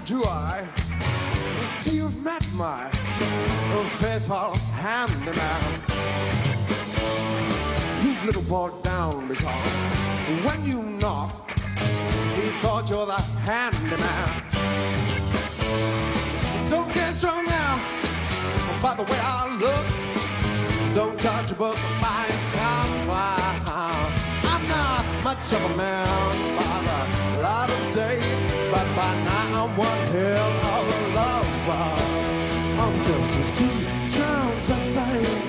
do I see you've met my faithful handyman? He's a little bored down because when you knocked, he thought you're the handyman. Don't get strung out by the way I look. Don't judge a book by its cover. I'm not much of a man but by night I'm one hell of a lover. I'm just a sea transvestite.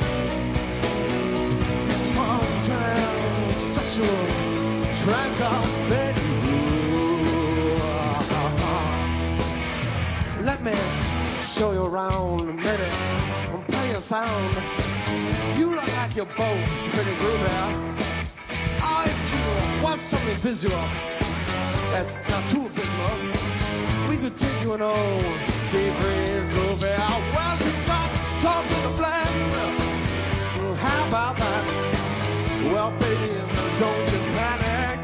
I'm transsexual, transalphabet. Let me show you around a minute and play a sound. You look like you're both pretty groovy. If you want something visual that's not too abysmal, we could take you an old Steve Reeves movie. Oh, well, you got caught with a plan. Well, how about that? Well, baby, don't you panic.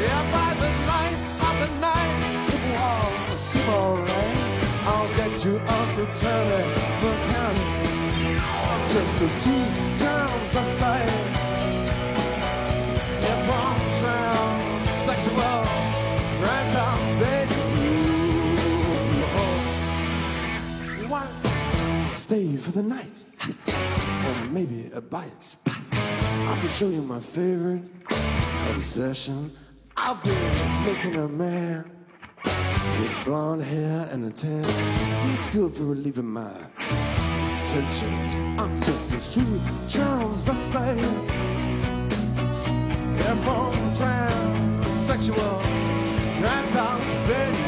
Yeah, by the light of the night, it will all seem alright. I'll get you acetylene mechanic. I'm just a sweet transvestite. If I'm transsexual, Stay for the night? Or maybe a bite. I can show you my favorite obsession. I've been making a man with blonde hair and a tan. He's good for relieving my tension. I'm just a sweet transvestite. If I'm that's how baby.